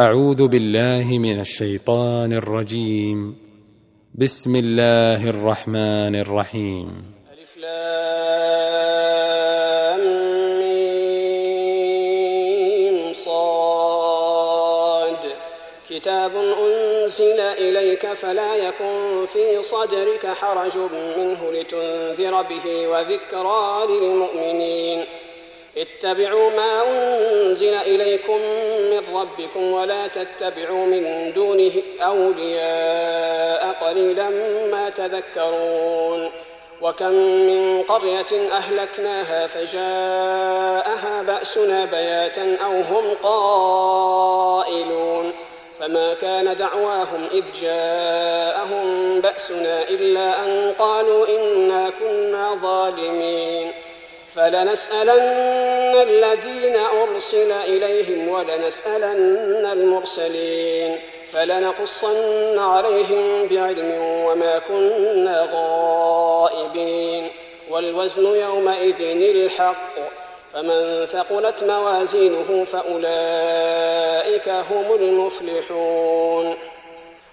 أعوذ بالله من الشيطان الرجيم. بسم الله الرحمن الرحيم. ألف لام صاد. كتاب أنزل إليك فلا يكن في صدرك حرج منه لتنذر به وذكرى للمؤمنين. اتبعوا ما أنزل إليكم من ربكم ولا تتبعوا من دونه أولياء قليلا ما تذكرون وكم من قرية أهلكناها فجاءها بأسنا بياتا أو هم قائلون فما كان دعواهم إذ جاءهم بأسنا إلا أن قالوا إنا كنا ظالمين فلنسألن الذين أرسل إليهم ولنسألن المرسلين فلنقصن عليهم بعلم وما كنا غائبين والوزن يومئذ الحق فمن ثقلت موازينه فأولئك هم المفلحون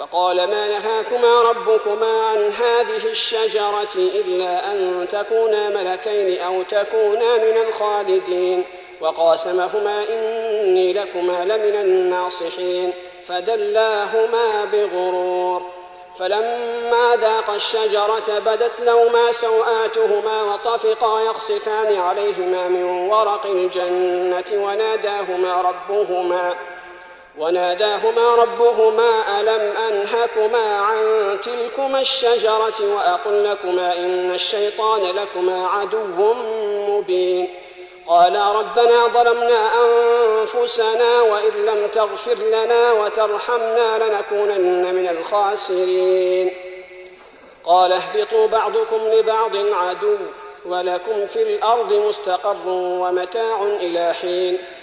وقال ما نهاكما ربكما عن هذه الشجرة إلا أن تكونا ملكين أو تكونا من الخالدين. وقاسمهما إني لكما لمن الناصحين. فدلاهما بغرور. فلما ذاقا الشجرة بدت لهما سوآتهما وطفقا يخصفان عليهما من ورق الجنة وناداهما ربهما. وناداهما ربهما ألم أنهكما عن تلكما الشجرة وأقل لكما إن الشيطان لكما عدو مبين. قالا ربنا ظلمنا أنفسنا وإن لم تغفر لنا وترحمنا لنكونن من الخاسرين. قال اهبطوا بعضكم لبعض عدو ولكم في الأرض مستقر ومتاع إلى حين.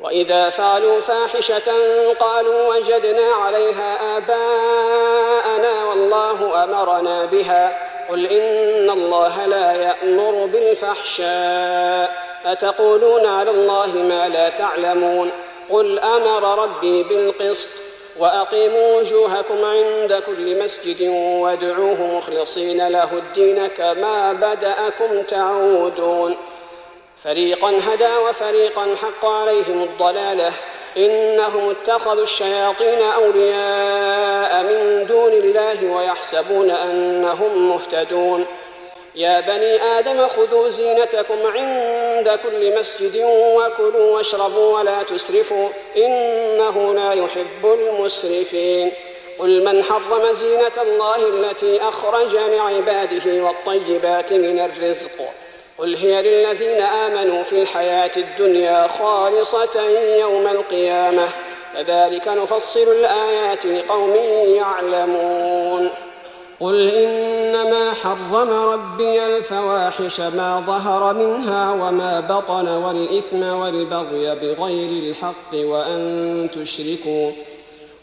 وإذا فعلوا فاحشة قالوا وجدنا عليها آباءنا والله أمرنا بها. قل إن الله لا يأمر بالفحشاء. أتقولون على الله ما لا تعلمون. قل أمر ربي بالقسط وأقيموا وجوهكم عند كل مسجد وادعوه مخلصين له الدين كما بدأكم تعودون. فريقا هدى وفريقا حق عليهم الضلالة إنهم اتخذوا الشياطين أولياء من دون الله ويحسبون أنهم مهتدون. يا بني آدم خذوا زينتكم عند كل مسجد وكلوا واشربوا ولا تسرفوا إنه لا يحب المسرفين. قل من حرم زينة الله التي أخرج لعباده والطيبات من الرزق؟ قل هي للذين آمنوا في الحياة الدنيا خالصة يوم القيامة كذلك نفصل الآيات لقوم يعلمون. قل إنما حرم ربي الفواحش ما ظهر منها وما بطن والإثم والبغي بغير الحق وأن تشركوا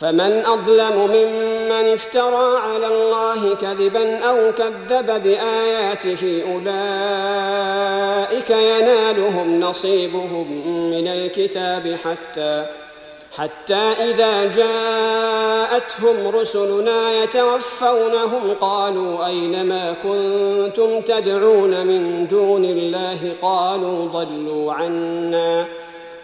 فمن أظلم ممن افترى على الله كذبا أو كذب بآياته أولئك ينالهم نصيبهم من الكتاب حتى حتى إذا جاءتهم رسلنا يتوفونهم قالوا أين ما كنتم تدعون من دون الله؟ قالوا ضلوا عنا.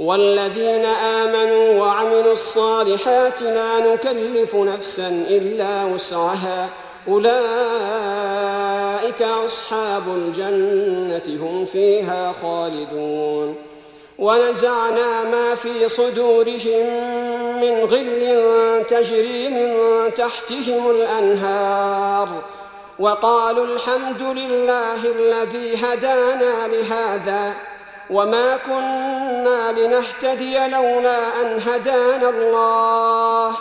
والذين آمنوا وعملوا الصالحات لا نكلف نفسا إلا وسعها. أولئك أصحاب الجنة هم فيها خالدون. ونزعنا ما في صدورهم من غل تجري من تحتهم الأنهار. وقالوا الحمد لله الذي هدانا لهذا. وما كنا لنهتدي لولا أن هدانا الله.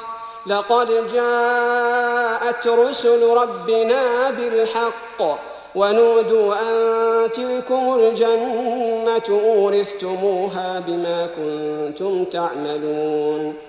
لقد جاءت رسل ربنا بالحق ونودوا أن تلكم الجنة أورثتموها بما كنتم تعملون.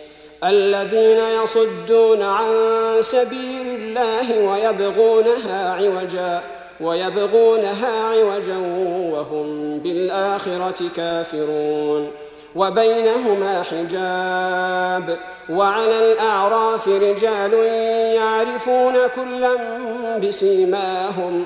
الذين يصدون عن سبيل الله ويبغونها عوجا ويبغونها عوجا وهم بالآخرة كافرون. وبينهما حجاب وعلى الأعراف رجال يعرفون كلا بسيماهم.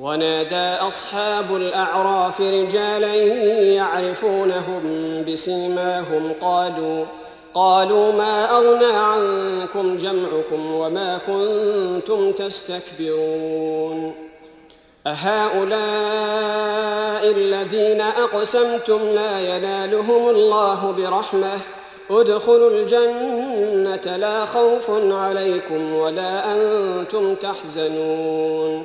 ونادى أصحاب الأعراف رجالا يعرفونهم بسيماهم قالوا قالوا ما أغنى عنكم جمعكم وما كنتم تستكبرون. أهؤلاء الذين أقسمتم لا ينالهم الله برحمة. ادخلوا الجنة لا خوف عليكم ولا أنتم تحزنون.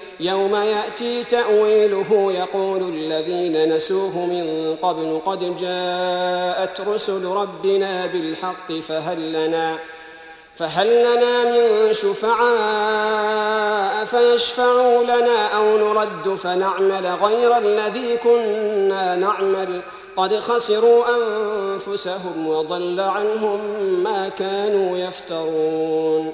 يوم يأتي تأويله يقول الذين نسوه من قبل قد جاءت رسل ربنا بالحق فهل لنا فهل لنا من شفعاء فيشفعوا لنا أو نرد فنعمل غير الذي كنا نعمل؟ قد خسروا أنفسهم وضل عنهم ما كانوا يفترون.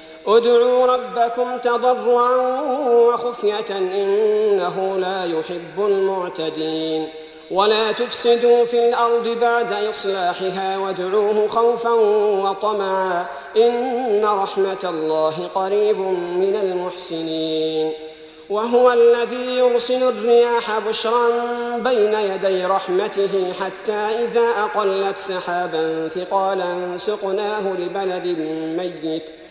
ادعوا ربكم تضرعا وخفية إنه لا يحب المعتدين. ولا تفسدوا في الأرض بعد إصلاحها وادعوه خوفا وطمعا. إن رحمة الله قريب من المحسنين. وهو الذي يرسل الرياح بشرا بين يدي رحمته حتى إذا أقلت سحابا ثقالا سقناه لبلد ميت ۖ.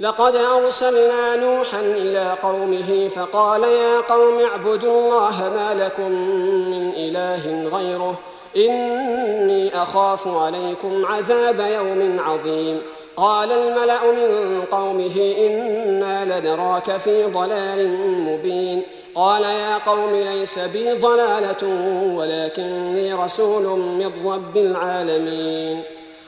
لقد أرسلنا نوحا إلى قومه فقال يا قوم اعبدوا الله ما لكم من إله غيره إني أخاف عليكم عذاب يوم عظيم. قال الملأ من قومه إنا لنراك في ضلال مبين. قال يا قوم ليس بي ضلالة ولكني رسول من رب العالمين.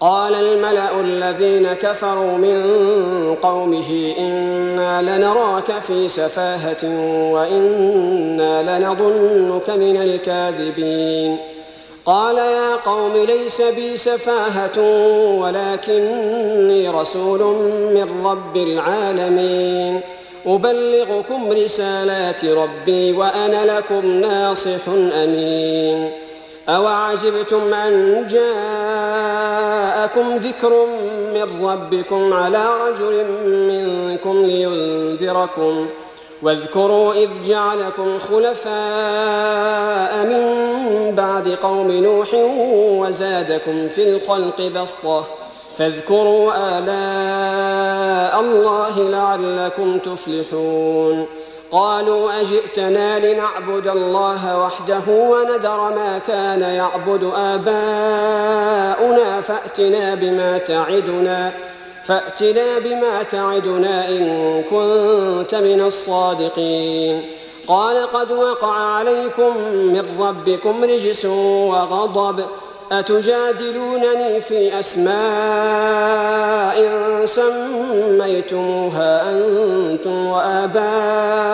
قال الملأ الذين كفروا من قومه إنا لنراك في سفاهة وإنا لنظنك من الكاذبين. قال يا قوم ليس بي سفاهة ولكني رسول من رب العالمين. أبلغكم رسالات ربي وأنا لكم ناصح أمين. أوعجبتم أن جاءكم ذكر من ربكم على رجل منكم لينذركم واذكروا إذ جعلكم خلفاء من بعد قوم نوح وزادكم في الخلق بسطة فاذكروا آلاء الله لعلكم تفلحون قالوا أجئتنا لنعبد الله وحده وندر ما كان يعبد آباؤنا فأتنا بما تعدنا فأتنا بما تعدنا إن كنت من الصادقين. قال قد وقع عليكم من ربكم رجس وغضب أتجادلونني في أسماء سميتموها أنتم وآباؤكم؟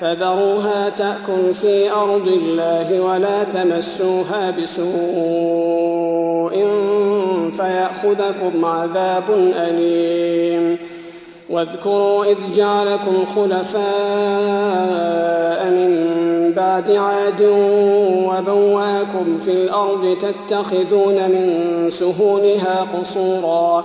فذروها تأكل في أرض الله ولا تمسوها بسوء فيأخذكم عذاب أليم. واذكروا إذ جعلكم خلفاء من بعد عاد وبواكم في الأرض تتخذون من سهولها قصوراً.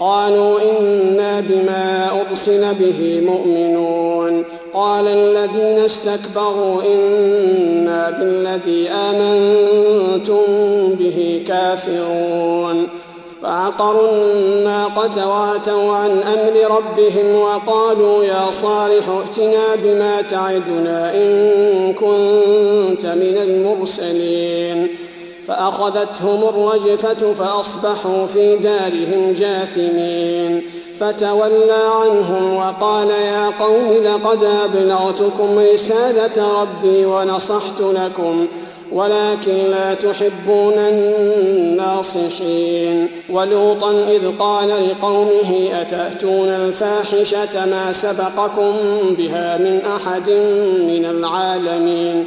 قالوا إنا بما أرسل به مؤمنون. قال الذين استكبروا إنا بالذي آمنتم به كافرون. فعقروا الناقة وآتوا عن أمر ربهم وقالوا يا صالح ائتنا بما تعدنا إن كنت من المرسلين. فأخذتهم الرجفة فأصبحوا في دارهم جاثمين. فتولى عنهم وقال يا قوم لقد أبلغتكم رسالة ربي ونصحت لكم ولكن لا تحبون الناصحين. ولوطا إذ قال لقومه أتأتون الفاحشة ما سبقكم بها من أحد من العالمين؟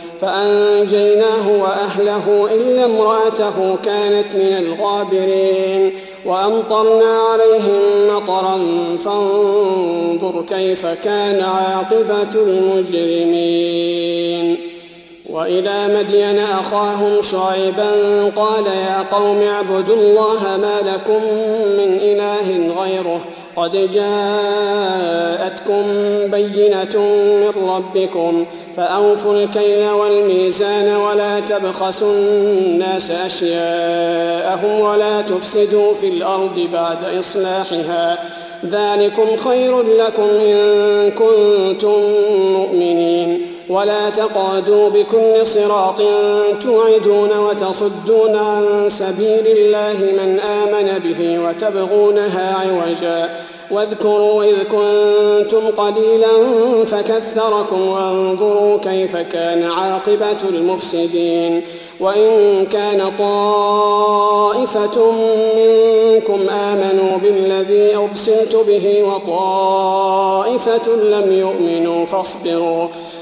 فأنجيناه وأهله إلا امرأته كانت من الغابرين وأمطرنا عليهم مطرا فانظر كيف كان عاقبة المجرمين وإلى مدين أخاهم شعيبا قال يا قوم اعبدوا الله ما لكم من إله غيره قد جاءتكم بينة من ربكم فأوفوا الكيل والميزان ولا تبخسوا الناس أشياءهم ولا تفسدوا في الأرض بعد إصلاحها ذلكم خير لكم إن كنتم مؤمنين ولا تقعدوا بكل صراط توعدون وتصدون عن سبيل الله من آمن به وتبغونها عوجا. واذكروا إذ كنتم قليلا فكثركم وانظروا كيف كان عاقبة المفسدين. وإن كان طائفة منكم آمنوا بالذي أرسلت به وطائفة لم يؤمنوا فاصبروا.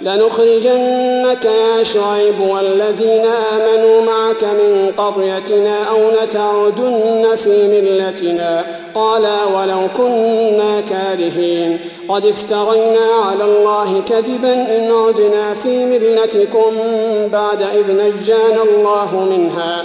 لنخرجنك يا شعيب والذين آمنوا معك من قريتنا أو لتعودن في ملتنا. قالا ولو كنا كارهين. قد افترينا على الله كذبا إن عدنا في ملتكم بعد إذ نجانا الله منها.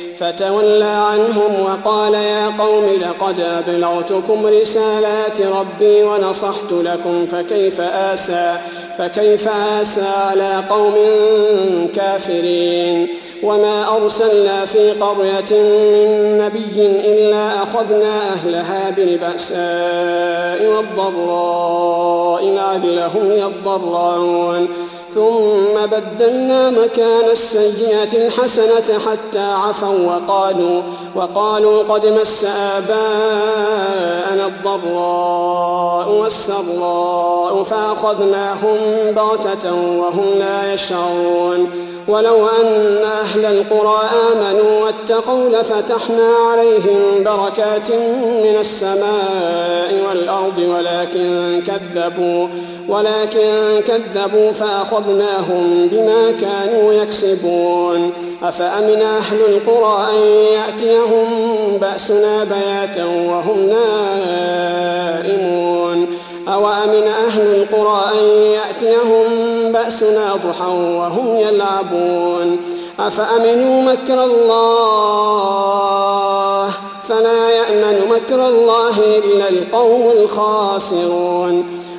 فتولى عنهم وقال يا قوم لقد أبلغتكم رسالات ربي ونصحت لكم فكيف آسى فكيف آسى على قوم كافرين وما أرسلنا في قرية من نبي إلا أخذنا أهلها بالبأساء والضراء لعلهم يضرعون ثم بدلنا مكان السيئة الحسنة حتى عفوا وقالوا وقالوا قد مس آباءنا الضراء والسراء فأخذناهم بغتة وهم لا يشعرون ولو أن أهل القرى آمنوا واتقوا لفتحنا عليهم بركات من السماء والأرض ولكن كذبوا ولكن كذبوا فأخذناهم بما كانوا يكسبون. أفأمن أهل القرى أن يأتيهم بأسنا بياتا وهم نائمون؟ أوأمن أهل القرى أن يأتيهم بأسنا ضحى وهم يلعبون؟ أفأمنوا مكر الله؟ فلا يأمن مكر الله إلا القوم الخاسرون.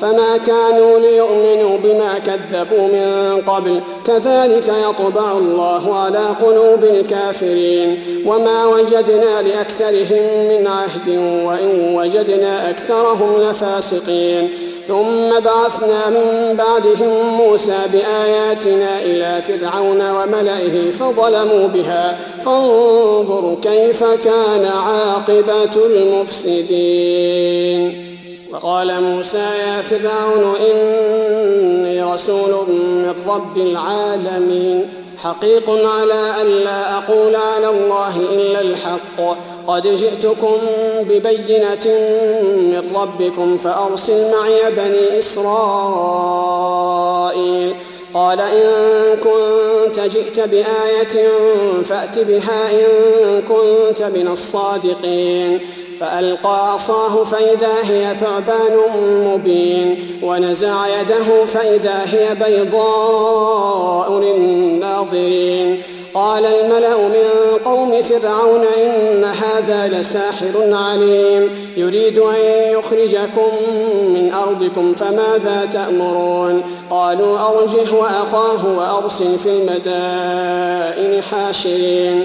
فما كانوا ليؤمنوا بما كذبوا من قبل. كذلك يطبع الله على قلوب الكافرين. وما وجدنا لأكثرهم من عهد وإن وجدنا أكثرهم لفاسقين. ثم بعثنا من بعدهم موسى بآياتنا إلى فرعون وملئه فظلموا بها. فانظر كيف كان عاقبة المفسدين. وقال موسى يا فرعون إني رسول من رب العالمين حقيق على ألا أقول على الله إلا الحق. قد جئتكم ببينة من ربكم فأرسل معي بني إسرائيل. قال إن كنت جئت بآية فأت بها إن كنت من الصادقين. فألقى عصاه فإذا هي ثعبان مبين ونزع يده فإذا هي بيضاء للناظرين. قال الملأ من قوم فرعون إن هذا لساحر عليم يريد أن يخرجكم من أرضكم فماذا تأمرون؟ قالوا أرجه وأخاه وأرسل في المدائن حاشرين.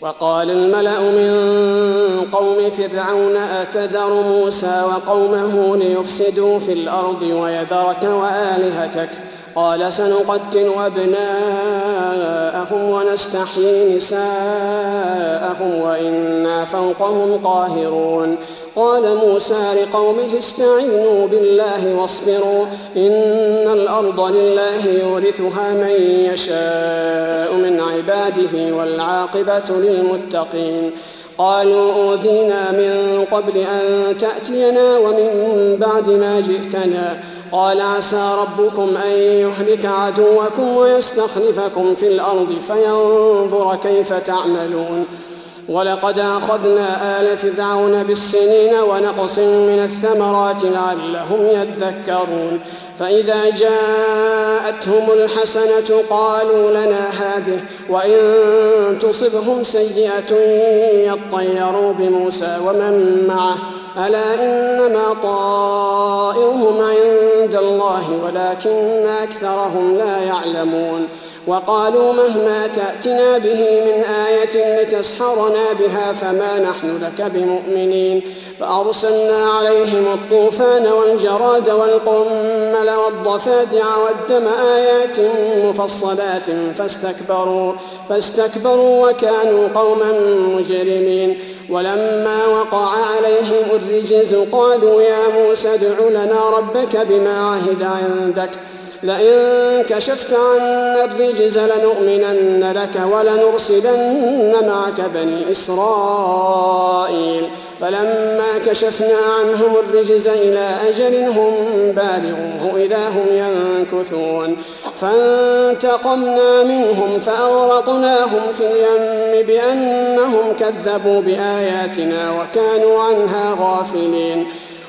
وقال الملأ من قوم فرعون أتذر موسى وقومه ليفسدوا في الأرض ويذرك وآلهتك قال سنقتل أبناءهم ونستحيي نساءهم وإنا فوقهم قاهرون. قال موسى لقومه استعينوا بالله واصبروا إن الأرض لله يورثها من يشاء من عباده والعاقبة للمتقين. قالوا أوذينا من قبل أن تأتينا ومن بعد ما جئتنا. قال عسى ربكم أن يهلك عدوكم ويستخلفكم في الأرض فينظر كيف تعملون. ولقد أخذنا آل فرعون بالسنين ونقص من الثمرات لعلهم يذكرون. فإذا جاءتهم الحسنة قالوا لنا هذه وإن تصبهم سيئة يطيروا بموسى ومن معه. ألا إنما طائرهم عند الله ولكن أكثرهم لا يعلمون وقالوا مهما تأتنا به من آية لتسحرنا بها فما نحن لك بمؤمنين فأرسلنا عليهم الطوفان والجراد والقمل والضفادع والدم آيات مفصلات فاستكبروا فاستكبروا وكانوا قوما مجرمين ولما وقع عليهم الرجز قالوا يا موسى ادع لنا ربك بما عهد عندك لئن كشفت عنا الرجز لنؤمنن لك ولنرسلن معك بني إسرائيل. فلما كشفنا عنهم الرجز إلى أجل هم بالغوه إذا هم ينكثون. فانتقمنا منهم فأغرقناهم في اليم بأنهم كذبوا بآياتنا وكانوا عنها غافلين.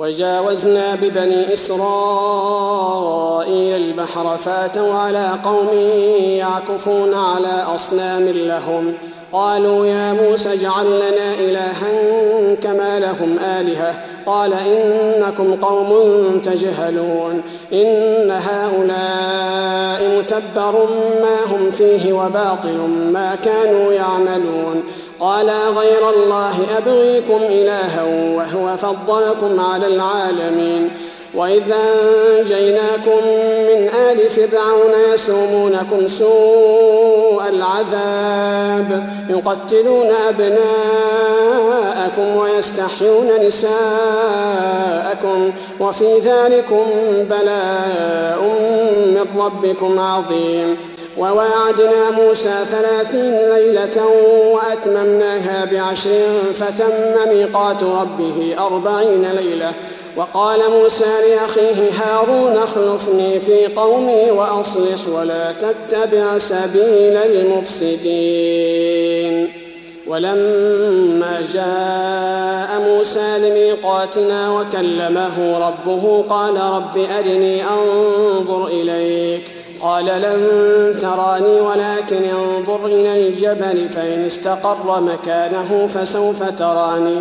وجاوزنا ببني إسرائيل البحر فاتوا على قوم يعكفون على أصنام لهم. قالوا يا موسى اجعل لنا إلها كما لهم آلهة. قال إنكم قوم تجهلون. إن هؤلاء متبر ما هم فيه وباطل ما كانوا يعملون. قال غير الله أبغيكم إلها وهو فضلكم على العالمين. وإذا أنجيناكم من آل فرعون يسومونكم سوء العذاب يقتلون أبناءكم ويستحيون نساءكم وفي ذلكم بلاء من ربكم عظيم وواعدنا موسى ثلاثين ليلة وأتممناها بعشر فتم ميقات ربه أربعين ليلة وقال موسى لأخيه هارون اخلفني في قومي وأصلح ولا تتبع سبيل المفسدين. ولما جاء موسى لميقاتنا وكلمه ربه قال رب أرني أنظر إليك. قال لن تراني ولكن انظر إلى الجبل فإن استقر مكانه فسوف تراني.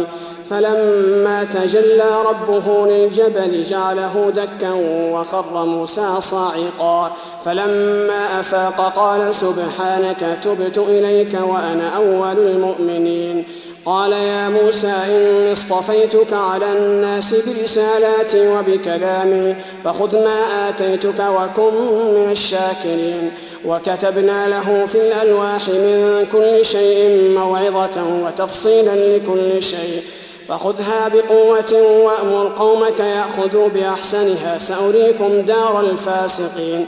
فلما تجلى ربه للجبل جعله دكا وخر موسى صاعقا. فلما أفاق قال سبحانك تبت إليك وأنا أول المؤمنين. قال يا موسى إني اصطفيتك على الناس برسالاتي وبكلامي فخذ ما آتيتك وكن من الشاكرين. وكتبنا له في الألواح من كل شيء موعظة وتفصيلا لكل شيء. فخذها بقوة وأمر قومك يأخذوا بأحسنها سأريكم دار الفاسقين.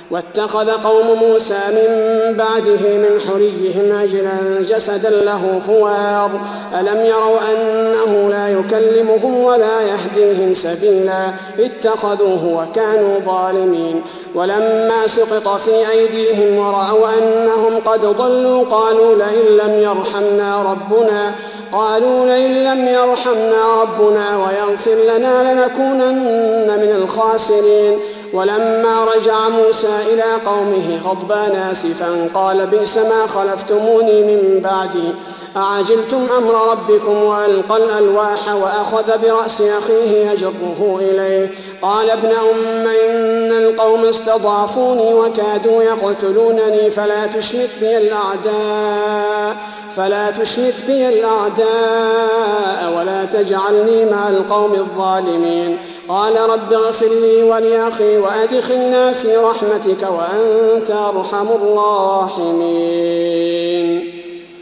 واتخذ قوم موسى من بعده من حريهم عجلا جسدا له خوار ألم يروا أنه لا يكلمهم ولا يهديهم سبيلا؟ اتخذوه وكانوا ظالمين. ولما سقط في أيديهم ورأوا أنهم قد ضلوا قالوا لئن لم يرحمنا ربنا قالوا لئن لم يرحمنا ربنا ويغفر لنا لنكونن من الخاسرين. ولما رجع موسى إلى قومه غضبان آسفا قال بئس ما خلفتموني من بعدي. أعجلتم أمر ربكم وألقى الألواح وأخذ برأس أخيه يجره إليه. قال ابن أم إن القوم استضعفوني وكادوا يقتلونني فلا تشمت بي الأعداء فلا تشمت بي الأعداء ولا تجعلني مع القوم الظالمين. قال رب اغفر لي ولأخي وأدخلنا في رحمتك وأنت أرحم الراحمين.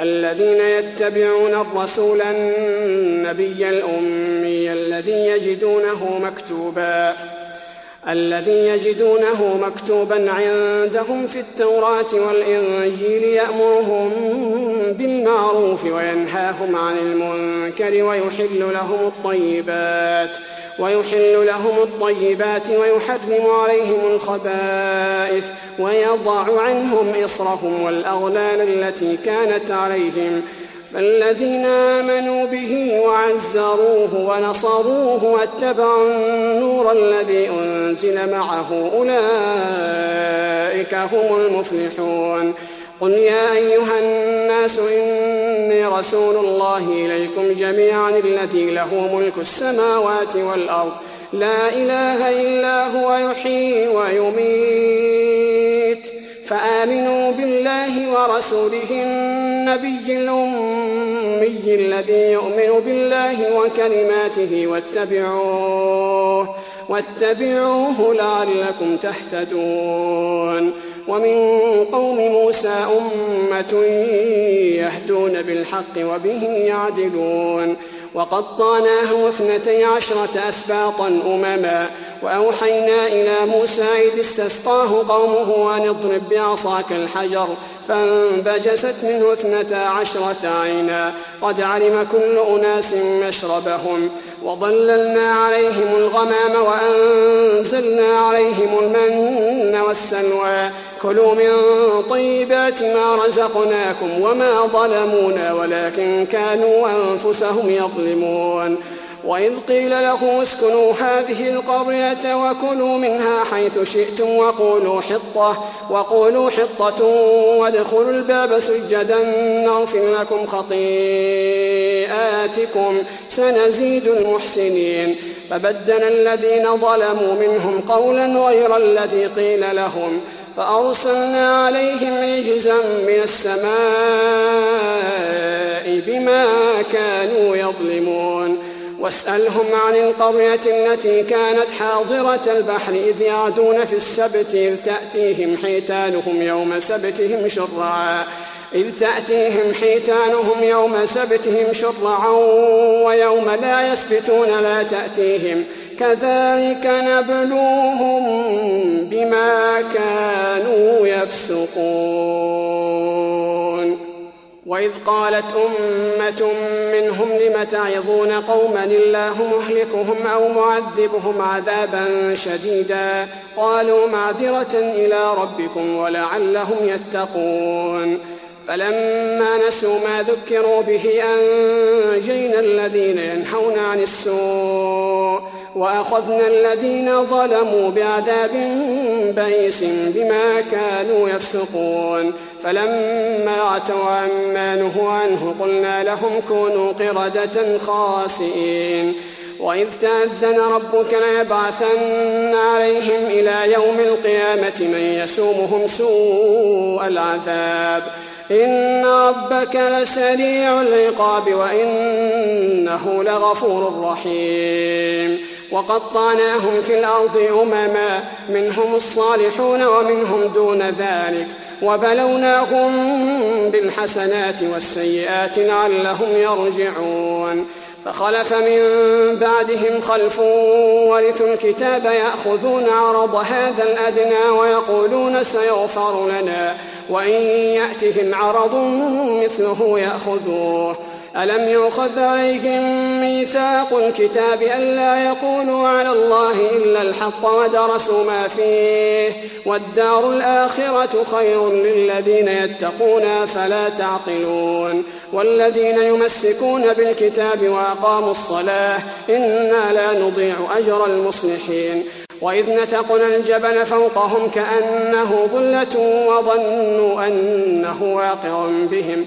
الذين يتبعون الرسول النبي الأمي الذي يجدونه مكتوباً. الذي يجدونه مكتوبا عندهم في التوراة والإنجيل يأمرهم بالمعروف وينهاهم عن المنكر ويحل لهم الطيبات ويحل لهم الطيبات ويحرم عليهم الخبائث ويضع عنهم إصرهم والأغلال التي كانت عليهم. فالذين آمنوا به وعزروه ونصروه واتبعوا النور الذي أنزل معه أولئك هم المفلحون. قل يا أيها الناس إني رسول الله إليكم جميعا الذي له ملك السماوات والأرض. لا إله إلا هو يحيي ويميت. فآمنوا بالله ورسوله النبي الأمي الذي يؤمن بالله وكلماته واتبعوه واتبعوه لعلكم تهتدون. ومن قوم موسى أمة يهدون بالحق وبه يعدلون. وقطعناه اثنتي عشرة أسباطا أمما وأوحينا إلى موسى إذ استسقاه قومه أن اضرب بعصاك الحجر فانبجست منه اثنتا عشرة عينا قد علم كل أناس مشربهم وظللنا عليهم الغمام وأنزلنا عليهم المن والسلوى كلوا من طيبات ما رزقناكم وما ظلمونا ولكن كانوا أنفسهم يظلمون. وإذ قيل له اسكنوا هذه القرية وكلوا منها حيث شئتم وقولوا حطة وقولوا حطة وادخلوا الباب سجدا نغفر لكم خطيئاتكم سنزيد المحسنين. فبدل الذين ظلموا منهم قولا غير الذي قيل لهم. فأرسلنا عليهم رجزا من السماء بما كانوا يظلمون. واسألهم عن القرية التي كانت حاضرة البحر إذ يعدون في السبت إذ تأتيهم حيتانهم يوم سبتهم شرعا. إذ تأتيهم حيتانهم يوم سبتهم شرعا ويوم لا يسبتون لا تأتيهم كذلك نبلوهم بما كانوا يفسقون. وإذ قالت أمة منهم لم تعظون قوما الله مهلكهم أو معذبهم عذابا شديدا؟ قالوا معذرة إلى ربكم ولعلهم يتقون. فلما نسوا ما ذكروا به أنجينا الذين ينهون عن السوء وأخذنا الذين ظلموا بعذاب بئيس بما كانوا يفسقون. فلما عتوا عما نهوا عنه قلنا لهم كونوا قردة خاسئين. وإذ تأذن ربك ليبعثن عليهم إلى يوم القيامة من يسومهم سوء العذاب. إن ربك لسريع العقاب وإنه لغفور رحيم. وقطعناهم في الأرض أمما منهم الصالحون ومنهم دون ذلك. وبلوناهم بالحسنات والسيئات لعلهم يرجعون. فخلف من بعدهم خلف ورثوا الكتاب يأخذون عرض هذا الأدنى ويقولون سيغفر لنا وإن يأتهم عرض مثله يأخذوه. ألم يؤخذ عليهم ميثاق الكتاب ألا يقولوا على الله إلا الحق ودرسوا ما فيه والدار الآخرة خير للذين يتقون فلا تعقلون والذين يمسكون بالكتاب وأقاموا الصلاة إنا لا نضيع أجر المصلحين وإذ نتقنا الجبل فوقهم كأنه ظلة وظنوا أنه واقع بهم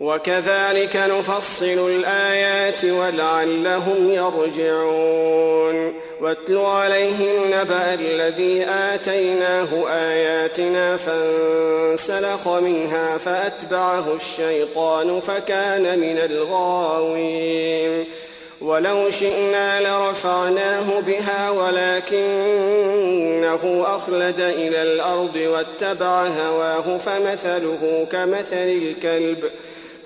وكذلك نفصل الآيات ولعلهم يرجعون. واتل عليهم نبأ الذي آتيناه آياتنا فانسلخ منها فأتبعه الشيطان فكان من الغاوين. ولو شئنا لرفعناه بها ولكنه أخلد إلى الأرض واتبع هواه فمثله كمثل الكلب ۖ.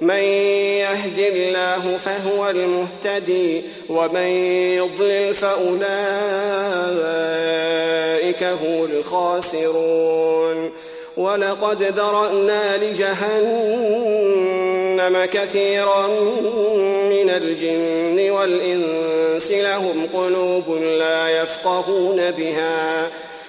من يهد الله فهو المهتدي ومن يضلل فأولئك هم الخاسرون. ولقد ذرأنا لجهنم كثيرا من الجن والإنس لهم قلوب لا يفقهون بها.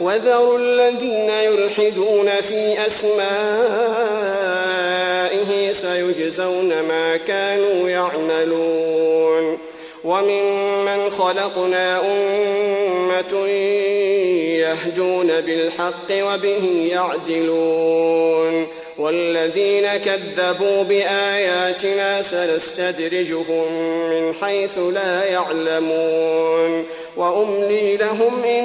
وذروا الذين يلحدون في أسمائه سيجزون ما كانوا يعملون. وممن خلقنا أمة يهدون بالحق وبه يعدلون. والذين كذبوا بآياتنا سنستدرجهم من حيث لا يعلمون. وأملي لهم إن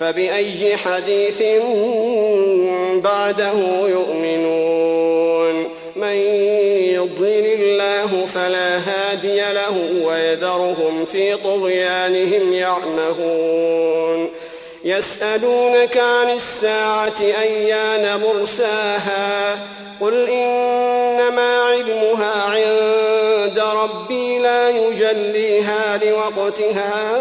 فبأي حديث بعده يؤمنون؟ من يضلل الله فلا هادي له ويذرهم في طغيانهم يعمهون. يسألونك عن الساعة أيان مرساها؟ قل إنما علمها عند ربي لا يجليها لوقتها.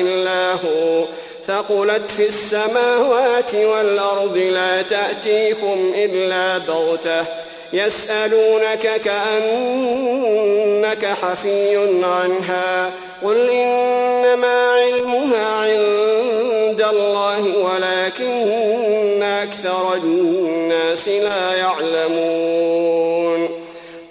إلا هو. ثقلت في السماوات والأرض لا تأتيكم إلا بغتة. يسألونك كأنك حفي عنها. قل إنما علمها عند الله ولكن أكثر الناس لا يعلمون.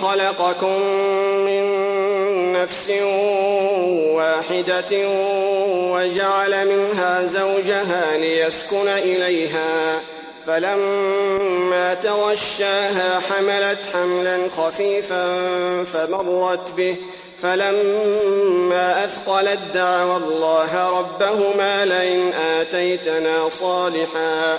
خلقكم من نفس واحدة وجعل منها زوجها ليسكن إليها فلما توشاها حملت حملا خفيفا فمرت به فلما أثقلت دعوا الله ربهما لئن آتيتنا صالحا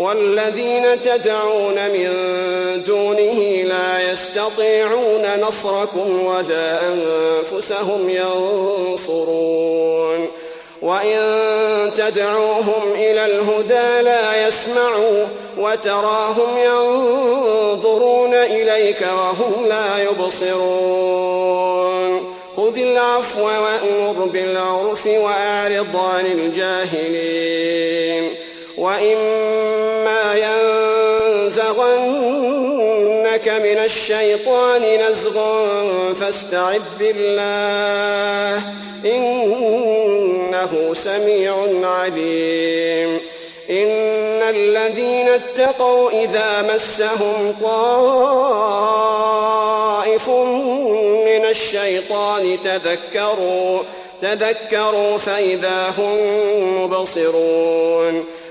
والذين تدعون من دونه لا يستطيعون نصركم ولا أنفسهم ينصرون. وإن تدعوهم إلى الهدى لا يسمعوا وتراهم ينظرون إليك وهم لا يبصرون. خذ العفو وأمر بالعرف وأعرض عن الجاهلين. وإما ينزغنك من الشيطان نزغ فاستعذ بالله إنه سميع عليم. إن الذين اتقوا إذا مسهم طائف من الشيطان تذكروا تذكروا فإذا هم مبصرون.